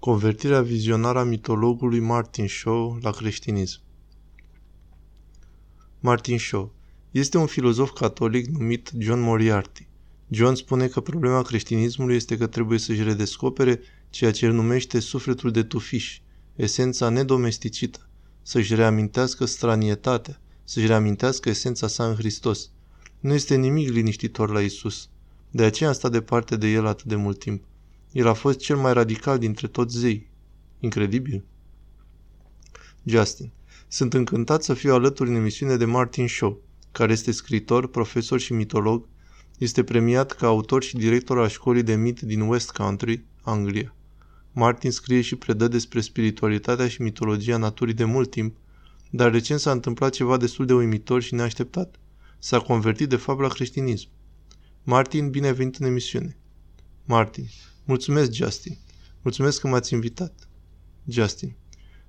Convertirea vizionară a mitologului Martin Shaw la creștinism Martin Shaw este un filozof catolic numit John Moriarty. John spune că problema creștinismului este că trebuie să-și redescopere ceea ce el numește sufletul de tufiș, esența nedomesticită, să-și reamintească stranietatea, să-și reamintească esența sa în Hristos. Nu este nimic liniștitor la Isus. De aceea am stat departe de el atât de mult timp. El a fost cel mai radical dintre toți zei. Incredibil. Justin. Sunt încântat să fiu alături în emisiune de Martin Shaw, care este scritor, profesor și mitolog, este premiat ca autor și director al școlii de mit din West Country, Anglia. Martin scrie și predă despre spiritualitatea și mitologia naturii de mult timp, dar recent s-a întâmplat ceva destul de uimitor și neașteptat. S-a convertit de fapt la creștinism. Martin, bine venit în emisiune. Martin. Mulțumesc, Justin. Mulțumesc că m-ați invitat. Justin.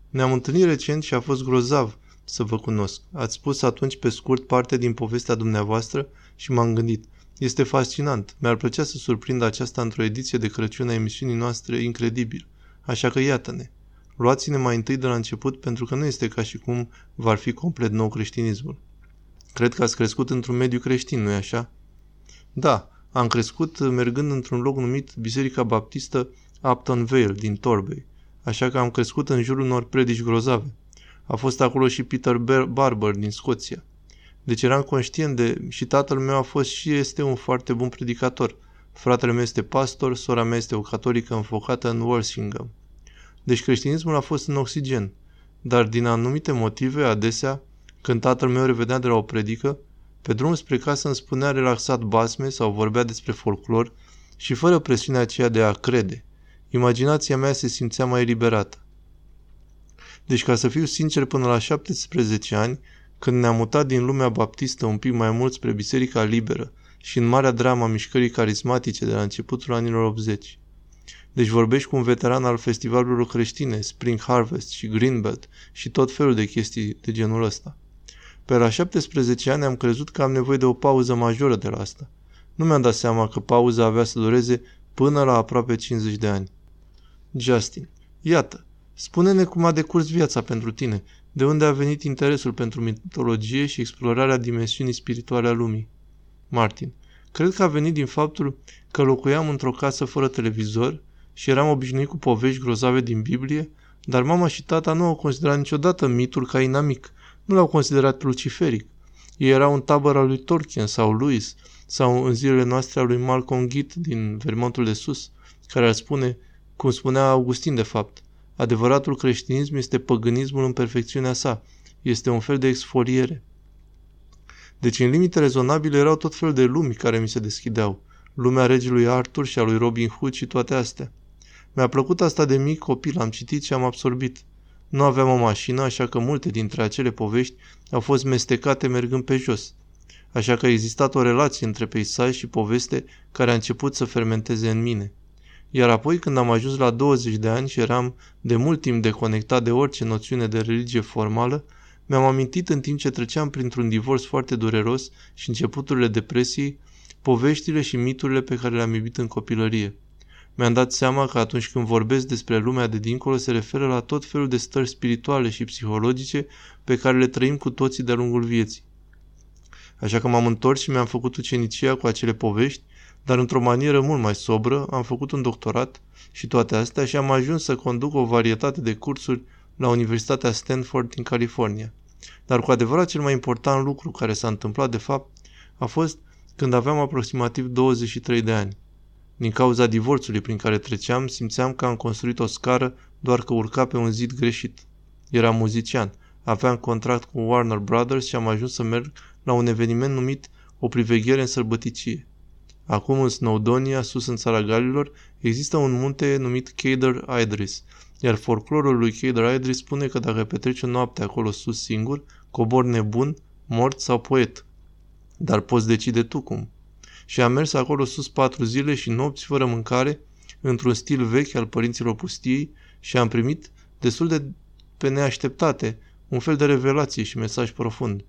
Ne-am întâlnit recent și a fost grozav să vă cunosc. Ați spus atunci pe scurt parte din povestea dumneavoastră și m-am gândit. Este fascinant. Mi-ar plăcea să surprind aceasta într-o ediție de Crăciun a emisiunii noastre incredibil. Așa că iată-ne. Luați-ne mai întâi de la început pentru că nu este ca și cum va fi complet nou creștinismul. Cred că ați crescut într-un mediu creștin, nu-i așa? Da, am crescut mergând într-un loc numit Biserica Baptistă Upton Vale din Torbay, așa că am crescut în jurul unor predici grozave. A fost acolo și Peter Barber din Scoția. Deci eram conștient de... și tatăl meu a fost și este un foarte bun predicator. Fratele meu este pastor, sora mea este o catolică înfocată în Walsingham. Deci creștinismul a fost în oxigen. Dar din anumite motive, adesea, când tatăl meu revenea de la o predică, pe drum spre casă îmi spunea relaxat basme sau vorbea despre folclor și fără presiunea aceea de a crede. Imaginația mea se simțea mai eliberată. Deci, ca să fiu sincer, până la 17 ani, când ne-am mutat din lumea baptistă un pic mai mult spre Biserica Liberă și în marea drama mișcării carismatice de la începutul anilor 80. Deci vorbești cu un veteran al festivalurilor creștine, Spring Harvest și Greenbelt și tot felul de chestii de genul ăsta. Pe la 17 ani am crezut că am nevoie de o pauză majoră de la asta. Nu mi-am dat seama că pauza avea să dureze până la aproape 50 de ani. Justin. Iată, spune-ne cum a decurs viața pentru tine, de unde a venit interesul pentru mitologie și explorarea dimensiunii spirituale a lumii. Martin. Cred că a venit din faptul că locuiam într-o casă fără televizor și eram obișnuit cu povești grozave din Biblie, dar mama și tata nu au considerat niciodată mitul ca inamic, nu l-au considerat luciferic. Ei erau în tabăra lui Tolkien sau Lewis sau în zilele noastre a lui Malcolm Git din Vermontul de Sus, care ar spune, cum spunea Augustin de fapt, adevăratul creștinism este păgânismul în perfecțiunea sa, este un fel de exfoliere. Deci în limite rezonabile erau tot felul de lumi care mi se deschideau, lumea regelui Arthur și a lui Robin Hood și toate astea. Mi-a plăcut asta de mic copil, am citit și am absorbit. Nu aveam o mașină, așa că multe dintre acele povești au fost mestecate mergând pe jos. Așa că a existat o relație între peisaj și poveste care a început să fermenteze în mine. Iar apoi, când am ajuns la 20 de ani și eram de mult timp deconectat de orice noțiune de religie formală, mi-am amintit în timp ce treceam printr-un divorț foarte dureros și începuturile depresiei, poveștile și miturile pe care le-am iubit în copilărie. Mi-am dat seama că atunci când vorbesc despre lumea de dincolo se referă la tot felul de stări spirituale și psihologice pe care le trăim cu toții de-a lungul vieții. Așa că m-am întors și mi-am făcut ucenicia cu acele povești, dar într-o manieră mult mai sobră, am făcut un doctorat și toate astea și am ajuns să conduc o varietate de cursuri la Universitatea Stanford din California. Dar cu adevărat cel mai important lucru care s-a întâmplat de fapt a fost când aveam aproximativ 23 de ani. Din cauza divorțului prin care treceam, simțeam că am construit o scară doar că urca pe un zid greșit. Eram muzician, aveam contract cu Warner Brothers și am ajuns să merg la un eveniment numit O priveghere în sărbăticie. Acum în Snowdonia, sus în țara Galilor, există un munte numit Cader Idris, iar folclorul lui Cader Idris spune că dacă petreci o noapte acolo sus singur, cobor nebun, mort sau poet. Dar poți decide tu cum și am mers acolo sus patru zile și nopți fără mâncare, într-un stil vechi al părinților pustiei și am primit, destul de pe neașteptate, un fel de revelație și mesaj profund.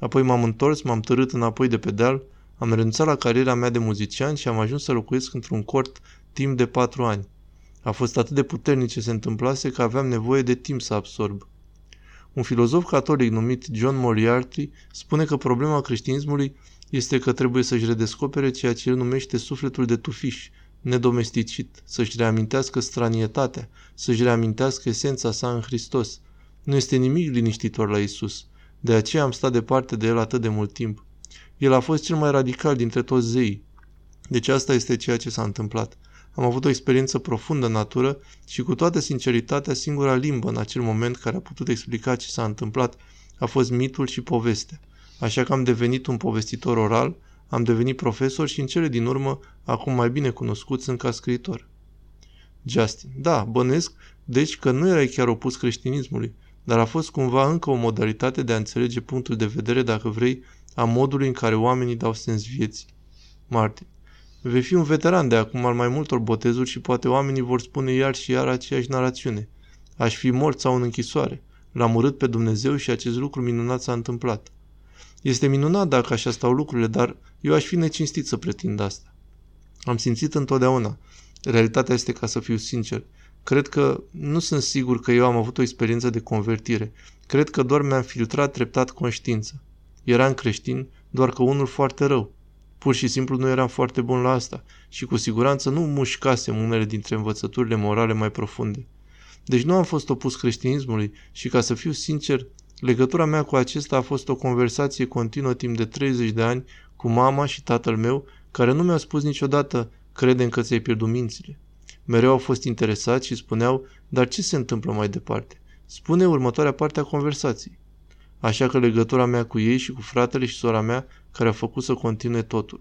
Apoi m-am întors, m-am târât înapoi de pe deal, am renunțat la cariera mea de muzician și am ajuns să locuiesc într-un cort timp de patru ani. A fost atât de puternic ce se întâmplase că aveam nevoie de timp să absorb. Un filozof catolic numit John Moriarty spune că problema creștinismului este că trebuie să-și redescopere ceea ce el numește sufletul de tufiș, nedomesticit, să-și reamintească stranietatea, să-și reamintească esența sa în Hristos. Nu este nimic liniștitor la Isus. De aceea am stat departe de el atât de mult timp. El a fost cel mai radical dintre toți zeii. Deci asta este ceea ce s-a întâmplat. Am avut o experiență profundă în natură și cu toată sinceritatea, singura limbă în acel moment care a putut explica ce s-a întâmplat a fost mitul și povestea. Așa că am devenit un povestitor oral, am devenit profesor și în cele din urmă, acum mai bine cunoscut, sunt ca scriitor. Justin. Da, bănesc, deci că nu erai chiar opus creștinismului, dar a fost cumva încă o modalitate de a înțelege punctul de vedere, dacă vrei, a modului în care oamenii dau sens vieții. Martin. Vei fi un veteran de acum al mai multor botezuri și poate oamenii vor spune iar și iar aceeași narațiune. Aș fi mort sau în închisoare. L-am urât pe Dumnezeu și acest lucru minunat s-a întâmplat. Este minunat dacă așa stau lucrurile, dar eu aș fi necinstit să pretind asta. Am simțit întotdeauna. Realitatea este ca să fiu sincer. Cred că nu sunt sigur că eu am avut o experiență de convertire. Cred că doar mi-am filtrat treptat conștiință. Eram creștin, doar că unul foarte rău. Pur și simplu nu eram foarte bun la asta și cu siguranță nu mușcasem unele dintre învățăturile morale mai profunde. Deci nu am fost opus creștinismului și ca să fiu sincer, legătura mea cu acesta a fost o conversație continuă timp de 30 de ani cu mama și tatăl meu, care nu mi-au spus niciodată credem că ți-ai pierdut mințile. Mereu au fost interesați și spuneau, dar ce se întâmplă mai departe? Spune următoarea parte a conversației. Așa că legătura mea cu ei și cu fratele și sora mea care a făcut să continue totul.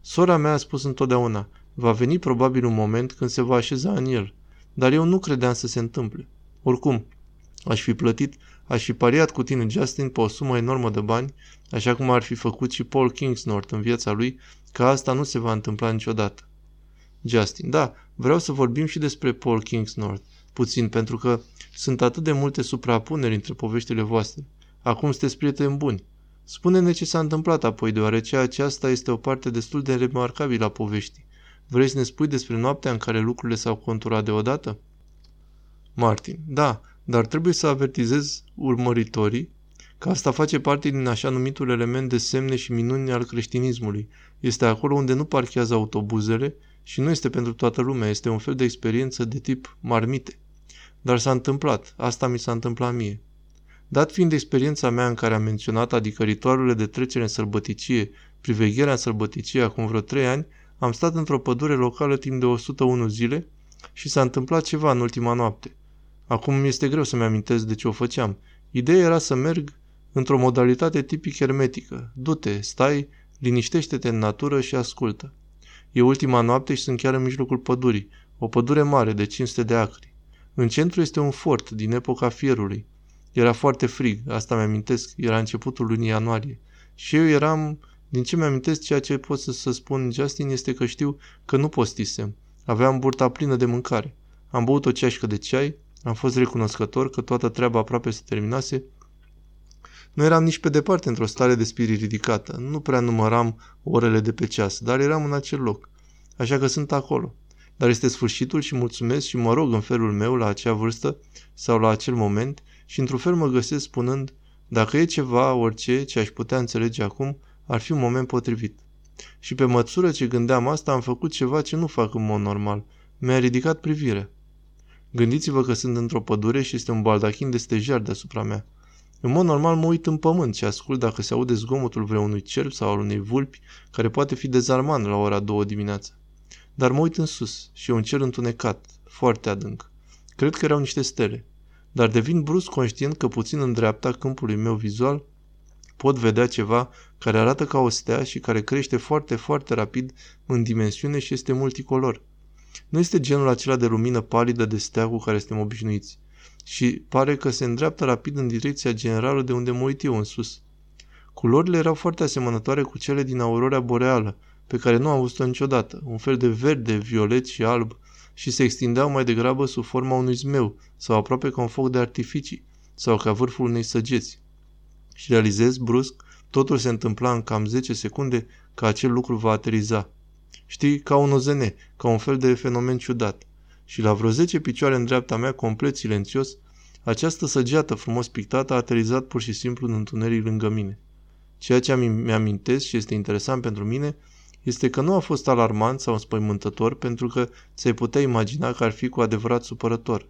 Sora mea a spus întotdeauna, va veni probabil un moment când se va așeza în el, dar eu nu credeam să se întâmple. Oricum, aș fi plătit, aș fi pariat cu tine, Justin, pe o sumă enormă de bani, așa cum ar fi făcut și Paul Kingsnorth în viața lui, că asta nu se va întâmpla niciodată. Justin, da, vreau să vorbim și despre Paul Kingsnorth, puțin, pentru că sunt atât de multe suprapuneri între poveștile voastre. Acum sunteți prieteni buni. Spune-ne ce s-a întâmplat apoi, deoarece aceasta este o parte destul de remarcabilă a poveștii. Vrei să ne spui despre noaptea în care lucrurile s-au conturat deodată? Martin. Da, dar trebuie să avertizez urmăritorii că asta face parte din așa numitul element de semne și minuni al creștinismului. Este acolo unde nu parchează autobuzele și nu este pentru toată lumea, este un fel de experiență de tip marmite. Dar s-a întâmplat, asta mi s-a întâmplat mie. Dat fiind experiența mea în care am menționat, adică ritualurile de trecere în sărbăticie, privegherea în sărbăticie acum vreo trei ani, am stat într-o pădure locală timp de 101 zile și s-a întâmplat ceva în ultima noapte. Acum este greu să-mi amintesc de ce o făceam. Ideea era să merg într-o modalitate tipic hermetică. Du-te, stai, liniștește-te în natură și ascultă. E ultima noapte și sunt chiar în mijlocul pădurii, o pădure mare de 500 de acri. În centru este un fort din epoca fierului. Era foarte frig, asta mi-amintesc, era începutul lunii ianuarie. Și eu eram, din ce mi-amintesc, ceea ce pot să, să spun Justin este că știu că nu postisem. Aveam burta plină de mâncare. Am băut o ceașcă de ceai, am fost recunoscător că toată treaba aproape se terminase. Nu eram nici pe departe într-o stare de spirit ridicată, nu prea număram orele de pe ceas, dar eram în acel loc. Așa că sunt acolo. Dar este sfârșitul și mulțumesc și mă rog în felul meu la acea vârstă sau la acel moment și într-un fel mă găsesc spunând, dacă e ceva, orice, ce aș putea înțelege acum, ar fi un moment potrivit. Și pe măsură ce gândeam asta, am făcut ceva ce nu fac în mod normal. Mi-a ridicat privirea. Gândiți-vă că sunt într-o pădure și este un baldachin de stejar deasupra mea. În mod normal mă uit în pământ și ascult dacă se aude zgomotul vreunui cerb sau al unei vulpi, care poate fi dezarmant la ora două dimineața. Dar mă uit în sus și e un cer întunecat, foarte adânc. Cred că erau niște stele dar devin brusc conștient că puțin în dreapta câmpului meu vizual pot vedea ceva care arată ca o stea și care crește foarte, foarte rapid în dimensiune și este multicolor. Nu este genul acela de lumină palidă de stea cu care suntem obișnuiți și pare că se îndreaptă rapid în direcția generală de unde mă uit eu în sus. Culorile erau foarte asemănătoare cu cele din aurora boreală, pe care nu am văzut-o niciodată, un fel de verde, violet și alb, și se extindeau mai degrabă sub forma unui zmeu sau aproape ca un foc de artificii sau ca vârful unei săgeți. Și realizez brusc, totul se întâmpla în cam 10 secunde că acel lucru va ateriza. Știi, ca un OZN, ca un fel de fenomen ciudat. și la vreo 10 picioare în dreapta mea, complet silențios, această săgeată frumos pictată a aterizat pur și simplu în întuneric lângă mine. Ceea ce mi-amintesc și este interesant pentru mine este că nu a fost alarmant sau înspăimântător pentru că ți-ai putea imagina că ar fi cu adevărat supărător.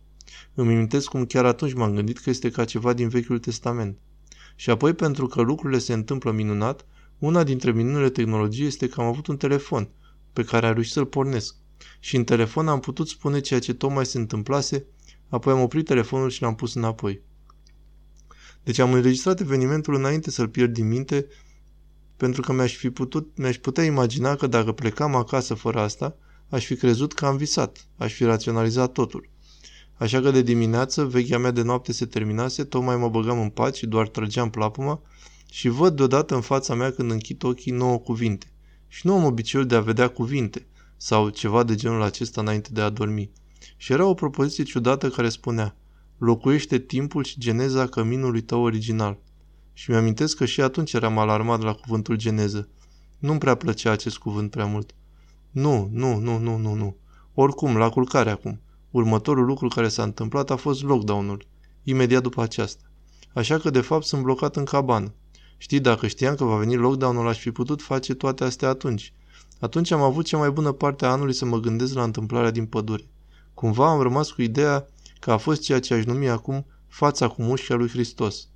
Îmi amintesc cum chiar atunci m-am gândit că este ca ceva din Vechiul Testament. Și apoi pentru că lucrurile se întâmplă minunat, una dintre minunile tehnologiei este că am avut un telefon pe care am reușit să-l pornesc. Și în telefon am putut spune ceea ce tocmai se întâmplase, apoi am oprit telefonul și l-am pus înapoi. Deci am înregistrat evenimentul înainte să-l pierd din minte, pentru că mi-aș, fi putut, mi-aș putea imagina că dacă plecam acasă fără asta, aș fi crezut că am visat, aș fi raționalizat totul. Așa că de dimineață, vechea mea de noapte se terminase, tocmai mă băgam în pat și doar trăgeam plapuma și văd deodată în fața mea când închid ochii nouă cuvinte. Și nu am obiceiul de a vedea cuvinte sau ceva de genul acesta înainte de a dormi. Și era o propoziție ciudată care spunea locuiește timpul și geneza căminului tău original. Și mi-amintesc că și atunci eram alarmat la cuvântul geneză. Nu-mi prea plăcea acest cuvânt prea mult. Nu, nu, nu, nu, nu, nu. Oricum, la culcare acum. Următorul lucru care s-a întâmplat a fost lockdown-ul, imediat după aceasta. Așa că, de fapt, sunt blocat în cabană. Știi, dacă știam că va veni lockdown-ul, aș fi putut face toate astea atunci. Atunci am avut cea mai bună parte a anului să mă gândesc la întâmplarea din pădure. Cumva am rămas cu ideea că a fost ceea ce aș numi acum fața cu mușchia lui Hristos.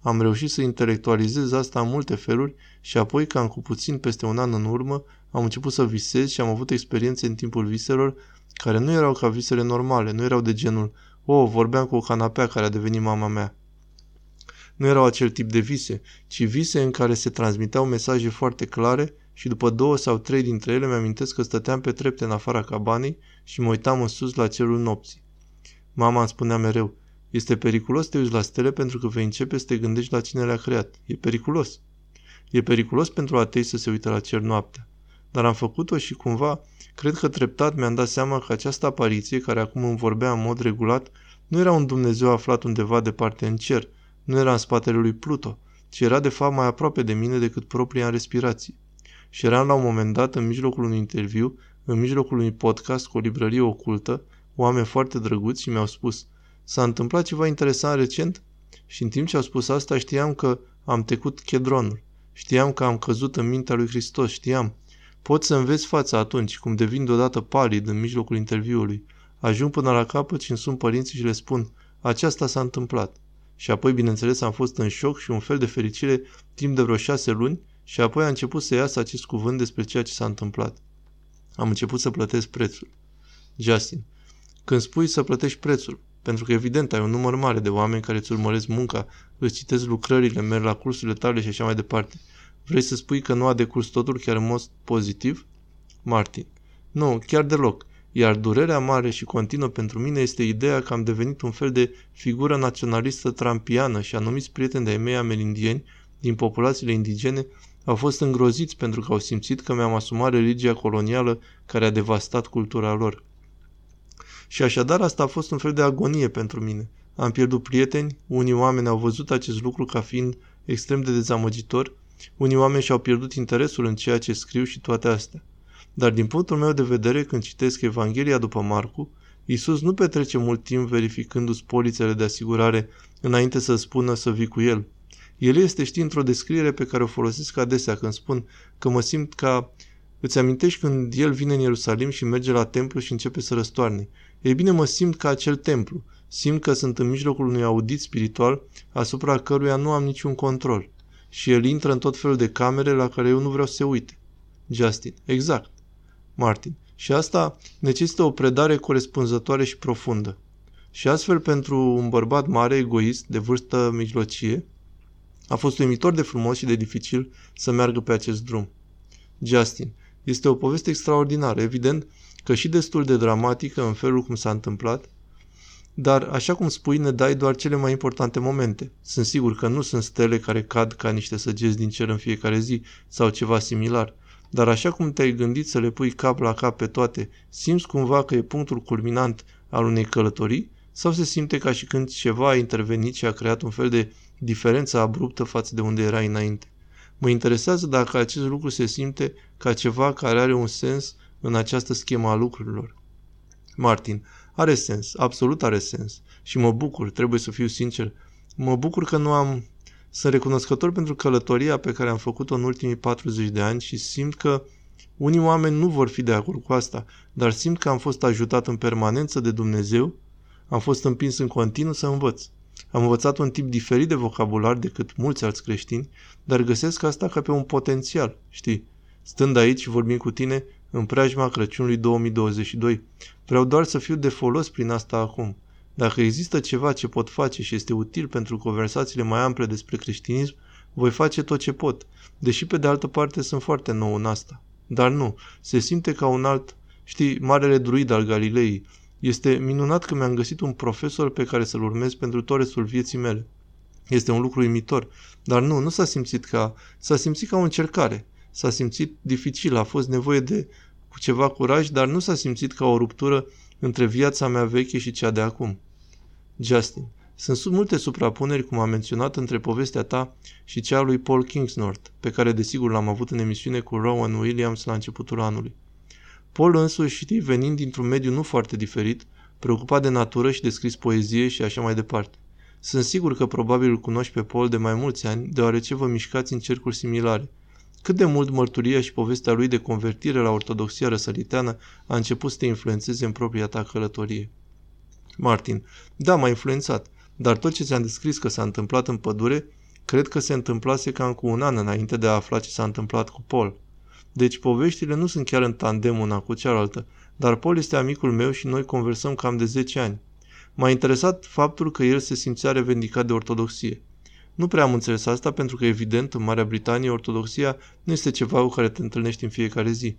Am reușit să intelectualizez asta în multe feluri și apoi, cam cu puțin peste un an în urmă, am început să visez și am avut experiențe în timpul viselor care nu erau ca visele normale, nu erau de genul, o, oh, vorbeam cu o canapea care a devenit mama mea. Nu erau acel tip de vise, ci vise în care se transmiteau mesaje foarte clare și după două sau trei dintre ele mi-amintesc că stăteam pe trepte în afara cabanei și mă uitam în sus la cerul nopții. Mama îmi spunea mereu, este periculos să te uiți la stele pentru că vei începe să te gândești la cine le-a creat. E periculos. E periculos pentru atei să se uite la cer noaptea. Dar am făcut-o și cumva, cred că treptat mi-am dat seama că această apariție, care acum îmi vorbea în mod regulat, nu era un Dumnezeu aflat undeva departe în cer, nu era în spatele lui Pluto, ci era de fapt mai aproape de mine decât propria respirație. Și eram la un moment dat în mijlocul unui interviu, în mijlocul unui podcast cu o librărie ocultă, oameni foarte drăguți și mi-au spus S-a întâmplat ceva interesant recent? Și în timp ce au spus asta știam că am trecut chedronul. Știam că am căzut în mintea lui Hristos, știam. Pot să înveți fața atunci, cum devin deodată palid în mijlocul interviului. Ajung până la capăt și îmi sun părinții și le spun, aceasta s-a întâmplat. Și apoi, bineînțeles, am fost în șoc și un fel de fericire timp de vreo șase luni și apoi a început să iasă acest cuvânt despre ceea ce s-a întâmplat. Am început să plătesc prețul. Justin, când spui să plătești prețul, pentru că evident ai un număr mare de oameni care îți urmăresc munca, îți citesc lucrările, merg la cursurile tale și așa mai departe. Vrei să spui că nu a decurs totul chiar în mod pozitiv? Martin. Nu, chiar deloc. Iar durerea mare și continuă pentru mine este ideea că am devenit un fel de figură naționalistă trampiană și anumiți prieteni de-ai mei amerindeni din populațiile indigene au fost îngroziți pentru că au simțit că mi-am asumat religia colonială care a devastat cultura lor. Și așadar asta a fost un fel de agonie pentru mine. Am pierdut prieteni, unii oameni au văzut acest lucru ca fiind extrem de dezamăgitor, unii oameni și-au pierdut interesul în ceea ce scriu și toate astea. Dar din punctul meu de vedere, când citesc Evanghelia după Marcu, Isus nu petrece mult timp verificându-ți polițele de asigurare înainte să spună să vii cu el. El este, știi, într-o descriere pe care o folosesc adesea când spun că mă simt ca... Îți amintești când el vine în Ierusalim și merge la templu și începe să răstoarne. Ei bine, mă simt ca acel templu. Simt că sunt în mijlocul unui audit spiritual asupra căruia nu am niciun control. Și el intră în tot felul de camere la care eu nu vreau să se uite. Justin. Exact. Martin. Și asta necesită o predare corespunzătoare și profundă. Și astfel, pentru un bărbat mare, egoist, de vârstă mijlocie, a fost uimitor de frumos și de dificil să meargă pe acest drum. Justin. Este o poveste extraordinară. Evident, că și destul de dramatică în felul cum s-a întâmplat, dar, așa cum spui, ne dai doar cele mai importante momente. Sunt sigur că nu sunt stele care cad ca niște săgeți din cer în fiecare zi sau ceva similar, dar așa cum te-ai gândit să le pui cap la cap pe toate, simți cumva că e punctul culminant al unei călătorii sau se simte ca și când ceva a intervenit și a creat un fel de diferență abruptă față de unde erai înainte? Mă interesează dacă acest lucru se simte ca ceva care are un sens în această schemă a lucrurilor. Martin, Are sens, absolut are sens. Și mă bucur, trebuie să fiu sincer, mă bucur că nu am... Sunt recunoscător pentru călătoria pe care am făcut-o în ultimii 40 de ani și simt că unii oameni nu vor fi de acord cu asta, dar simt că am fost ajutat în permanență de Dumnezeu, am fost împins în continuu să învăț. Am învățat un tip diferit de vocabular decât mulți alți creștini, dar găsesc asta ca pe un potențial, știi? Stând aici și vorbind cu tine în preajma Crăciunului 2022, vreau doar să fiu de folos prin asta acum. Dacă există ceva ce pot face și este util pentru conversațiile mai ample despre creștinism, voi face tot ce pot, deși pe de altă parte sunt foarte nou în asta. Dar nu, se simte ca un alt, știi, marele druid al Galilei. Este minunat că mi-am găsit un profesor pe care să-l urmez pentru tot restul vieții mele. Este un lucru imitor. Dar nu, nu s-a simțit ca... S-a simțit ca o încercare. S-a simțit dificil, a fost nevoie de cu ceva curaj, dar nu s-a simțit ca o ruptură între viața mea veche și cea de acum. Justin. Sunt multe suprapuneri, cum am menționat, între povestea ta și cea lui Paul Kingsnorth, pe care desigur l-am avut în emisiune cu Rowan Williams la începutul anului. Paul însuși, știi, venind dintr-un mediu nu foarte diferit, preocupat de natură și de scris poezie și așa mai departe. Sunt sigur că probabil îl cunoști pe Paul de mai mulți ani, deoarece vă mișcați în cercuri similare. Cât de mult mărturia și povestea lui de convertire la ortodoxia răsăriteană a început să te influențeze în propria ta călătorie. Martin, da, m-a influențat, dar tot ce ți-am descris că s-a întâmplat în pădure, cred că se întâmplase cam cu un an înainte de a afla ce s-a întâmplat cu Paul. Deci poveștile nu sunt chiar în tandem una cu cealaltă, dar Paul este amicul meu și noi conversăm cam de 10 ani. M-a interesat faptul că el se simțea revendicat de ortodoxie. Nu prea am înțeles asta pentru că, evident, în Marea Britanie, ortodoxia nu este ceva cu care te întâlnești în fiecare zi.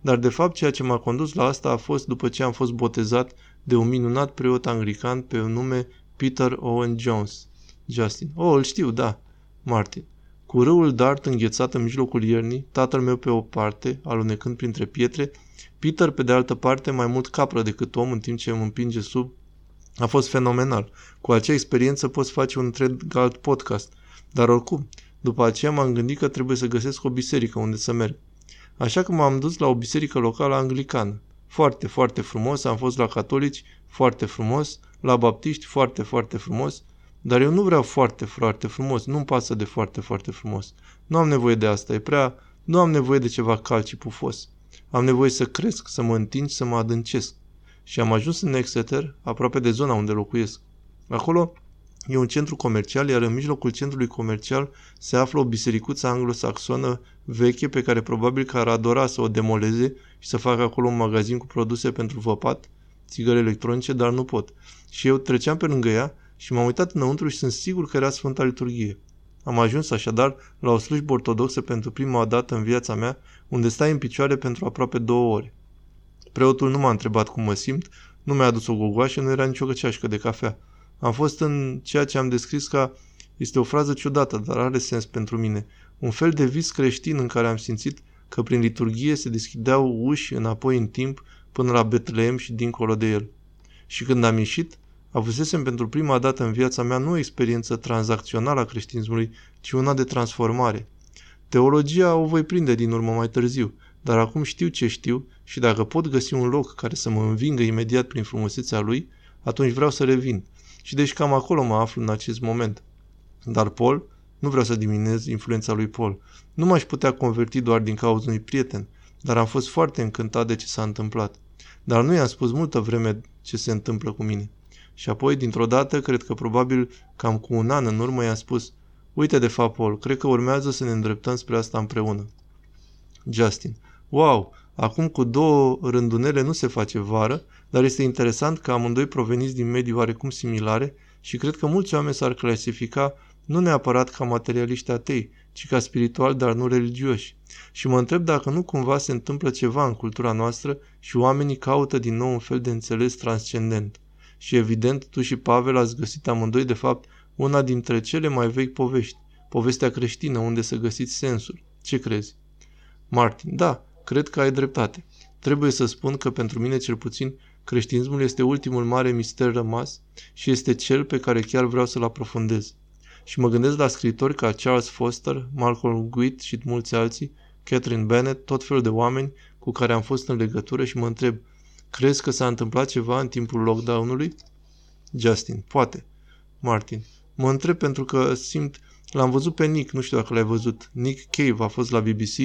Dar, de fapt, ceea ce m-a condus la asta a fost după ce am fost botezat de un minunat preot anglican pe un nume Peter Owen Jones. Justin. Oh, îl știu, da. Martin. Cu râul Dart înghețat în mijlocul iernii, tatăl meu pe o parte, alunecând printre pietre, Peter pe de altă parte mai mult capră decât om în timp ce îmi împinge sub a fost fenomenal. Cu acea experiență poți face un întreg alt podcast. Dar oricum, după aceea m-am gândit că trebuie să găsesc o biserică unde să merg. Așa că m-am dus la o biserică locală anglicană. Foarte, foarte frumos, am fost la catolici, foarte frumos, la baptiști, foarte, foarte frumos, dar eu nu vreau foarte, foarte frumos, nu-mi pasă de foarte, foarte frumos. Nu am nevoie de asta, e prea... Nu am nevoie de ceva cald și pufos. Am nevoie să cresc, să mă întind, să mă adâncesc și am ajuns în Exeter, aproape de zona unde locuiesc. Acolo e un centru comercial, iar în mijlocul centrului comercial se află o bisericuță anglosaxonă veche pe care probabil că ar adora să o demoleze și să facă acolo un magazin cu produse pentru văpat, țigări electronice, dar nu pot. Și eu treceam pe lângă ea și m-am uitat înăuntru și sunt sigur că era Sfânta Liturghie. Am ajuns așadar la o slujbă ortodoxă pentru prima dată în viața mea, unde stai în picioare pentru aproape două ore. Preotul nu m-a întrebat cum mă simt, nu mi-a adus o gogoașă, nu era nicio ceașcă de cafea. Am fost în ceea ce am descris ca este o frază ciudată, dar are sens pentru mine. Un fel de vis creștin în care am simțit că prin liturghie se deschideau uși înapoi în timp până la Betleem și dincolo de el. Și când am ieșit, avusesem pentru prima dată în viața mea nu o experiență tranzacțională a creștinismului, ci una de transformare. Teologia o voi prinde din urmă mai târziu, dar acum știu ce știu și dacă pot găsi un loc care să mă învingă imediat prin frumusețea lui, atunci vreau să revin. Și deci cam acolo mă aflu în acest moment. Dar Paul, nu vreau să diminuez influența lui Paul. Nu m-aș putea converti doar din cauza unui prieten, dar am fost foarte încântat de ce s-a întâmplat. Dar nu i-am spus multă vreme ce se întâmplă cu mine. Și apoi, dintr-o dată, cred că probabil cam cu un an în urmă i-am spus Uite de fapt, Paul, cred că urmează să ne îndreptăm spre asta împreună. Justin. Wow, acum cu două rândunele nu se face vară, dar este interesant că amândoi proveniți din medii oarecum similare și cred că mulți oameni s-ar clasifica nu neapărat ca materialiști atei, ci ca spiritual, dar nu religioși. Și mă întreb dacă nu cumva se întâmplă ceva în cultura noastră și oamenii caută din nou un fel de înțeles transcendent. Și evident, tu și Pavel ați găsit amândoi, de fapt, una dintre cele mai vechi povești, povestea creștină unde să găsiți sensul. Ce crezi? Martin, da, cred că ai dreptate. Trebuie să spun că pentru mine cel puțin creștinismul este ultimul mare mister rămas și este cel pe care chiar vreau să-l aprofundez. Și mă gândesc la scriitori ca Charles Foster, Malcolm Guit și mulți alții, Catherine Bennett, tot felul de oameni cu care am fost în legătură și mă întreb, Crezi că s-a întâmplat ceva în timpul lockdown-ului? Justin. Poate. Martin. Mă întreb pentru că simt... L-am văzut pe Nick, nu știu dacă l-ai văzut. Nick Cave a fost la BBC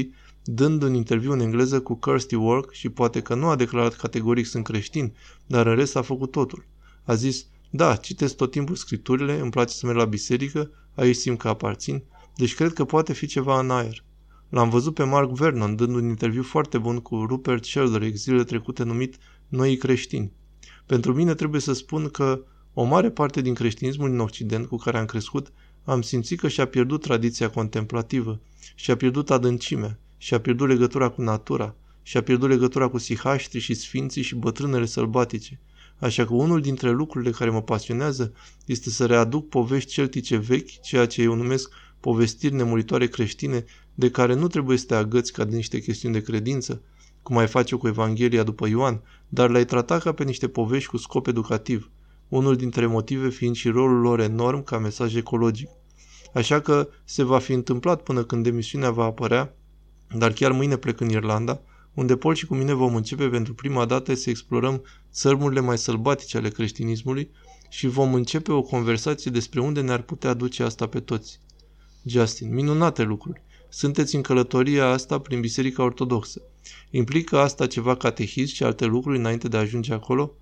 dând un interviu în engleză cu Kirsty Work și poate că nu a declarat categoric sunt creștin, dar în rest a făcut totul. A zis, da, citesc tot timpul scripturile, îmi place să merg la biserică, aici simt că aparțin, deci cred că poate fi ceva în aer. L-am văzut pe Mark Vernon dând un interviu foarte bun cu Rupert Sheldrake zilele trecute numit Noi creștini. Pentru mine trebuie să spun că o mare parte din creștinismul din Occident cu care am crescut am simțit că și-a pierdut tradiția contemplativă, și-a pierdut adâncimea, și-a pierdut legătura cu natura, și-a pierdut legătura cu sihaștri și sfinții și bătrânele sălbatice. Așa că unul dintre lucrurile care mă pasionează este să readuc povești celtice vechi, ceea ce eu numesc povestiri nemuritoare creștine, de care nu trebuie să te agăți ca de niște chestiuni de credință, cum ai face cu Evanghelia după Ioan, dar le-ai trata ca pe niște povești cu scop educativ, unul dintre motive fiind și rolul lor enorm ca mesaj ecologic. Așa că se va fi întâmplat până când emisiunea va apărea, dar chiar mâine plec în Irlanda, unde Paul și cu mine vom începe pentru prima dată să explorăm țărmurile mai sălbatice ale creștinismului și vom începe o conversație despre unde ne-ar putea duce asta pe toți. Justin, minunate lucruri. Sunteți în călătoria asta prin Biserica Ortodoxă. Implică asta ceva catehism și alte lucruri înainte de a ajunge acolo?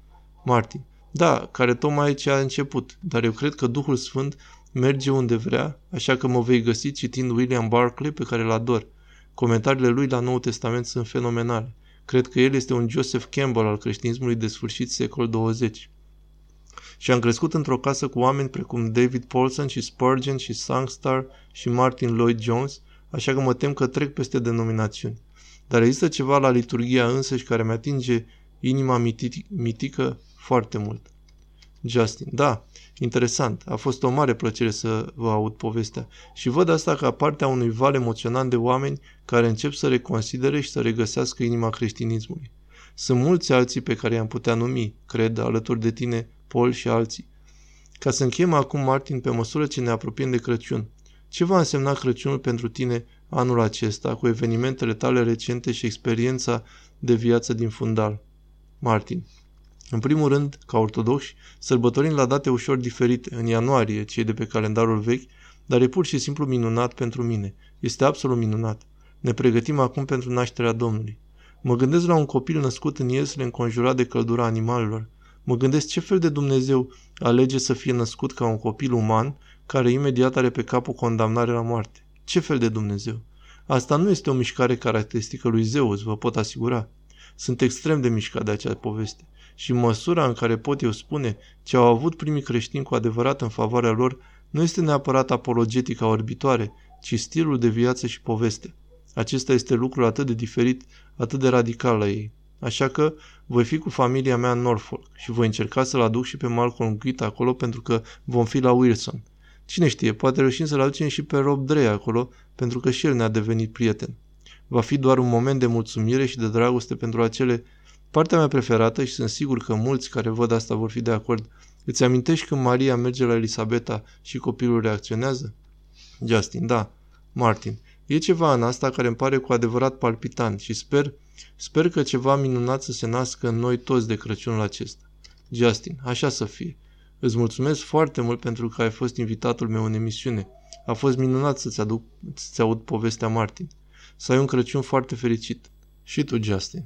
Martin, da, care tocmai aici a început, dar eu cred că Duhul Sfânt merge unde vrea, așa că mă vei găsi citind William Barclay, pe care îl ador. Comentariile lui la Noul Testament sunt fenomenale. Cred că el este un Joseph Campbell al creștinismului de sfârșit secol 20. Și am crescut într-o casă cu oameni precum David Paulson și Spurgeon și Sangstar și Martin Lloyd Jones, așa că mă tem că trec peste denominațiuni. Dar există ceva la liturgia însăși care mi atinge inima mitică foarte mult. Justin, da, interesant, a fost o mare plăcere să vă aud povestea și văd asta ca partea unui val emoționant de oameni care încep să reconsidere și să regăsească inima creștinismului. Sunt mulți alții pe care i-am putea numi, cred, alături de tine, Paul și alții. Ca să încheiem acum, Martin, pe măsură ce ne apropiem de Crăciun, ce va însemna Crăciunul pentru tine anul acesta, cu evenimentele tale recente și experiența de viață din fundal? Martin. În primul rând, ca ortodoxi, sărbătorim la date ușor diferite, în ianuarie, cei de pe calendarul vechi, dar e pur și simplu minunat pentru mine. Este absolut minunat. Ne pregătim acum pentru nașterea Domnului. Mă gândesc la un copil născut în iesle înconjurat de căldura animalelor. Mă gândesc ce fel de Dumnezeu alege să fie născut ca un copil uman care imediat are pe cap o condamnare la moarte. Ce fel de Dumnezeu? Asta nu este o mișcare caracteristică lui Zeus, vă pot asigura. Sunt extrem de mișcat de acea poveste și măsura în care pot eu spune ce au avut primii creștini cu adevărat în favoarea lor nu este neapărat apologetica orbitoare, ci stilul de viață și poveste. Acesta este lucrul atât de diferit, atât de radical la ei. Așa că voi fi cu familia mea în Norfolk și voi încerca să-l aduc și pe Malcolm Gwitt acolo pentru că vom fi la Wilson. Cine știe, poate reușim să-l aducem și pe Rob Drey acolo pentru că și el ne-a devenit prieten. Va fi doar un moment de mulțumire și de dragoste pentru acele Partea mea preferată, și sunt sigur că mulți care văd asta vor fi de acord, îți amintești când Maria merge la Elisabeta și copilul reacționează? Justin, da. Martin, e ceva în asta care îmi pare cu adevărat palpitant și sper, sper că ceva minunat să se nască în noi toți de Crăciunul acesta. Justin, așa să fie. Îți mulțumesc foarte mult pentru că ai fost invitatul meu în emisiune. A fost minunat să-ți, aduc, să-ți aud povestea Martin. Să ai un Crăciun foarte fericit. Și tu, Justin.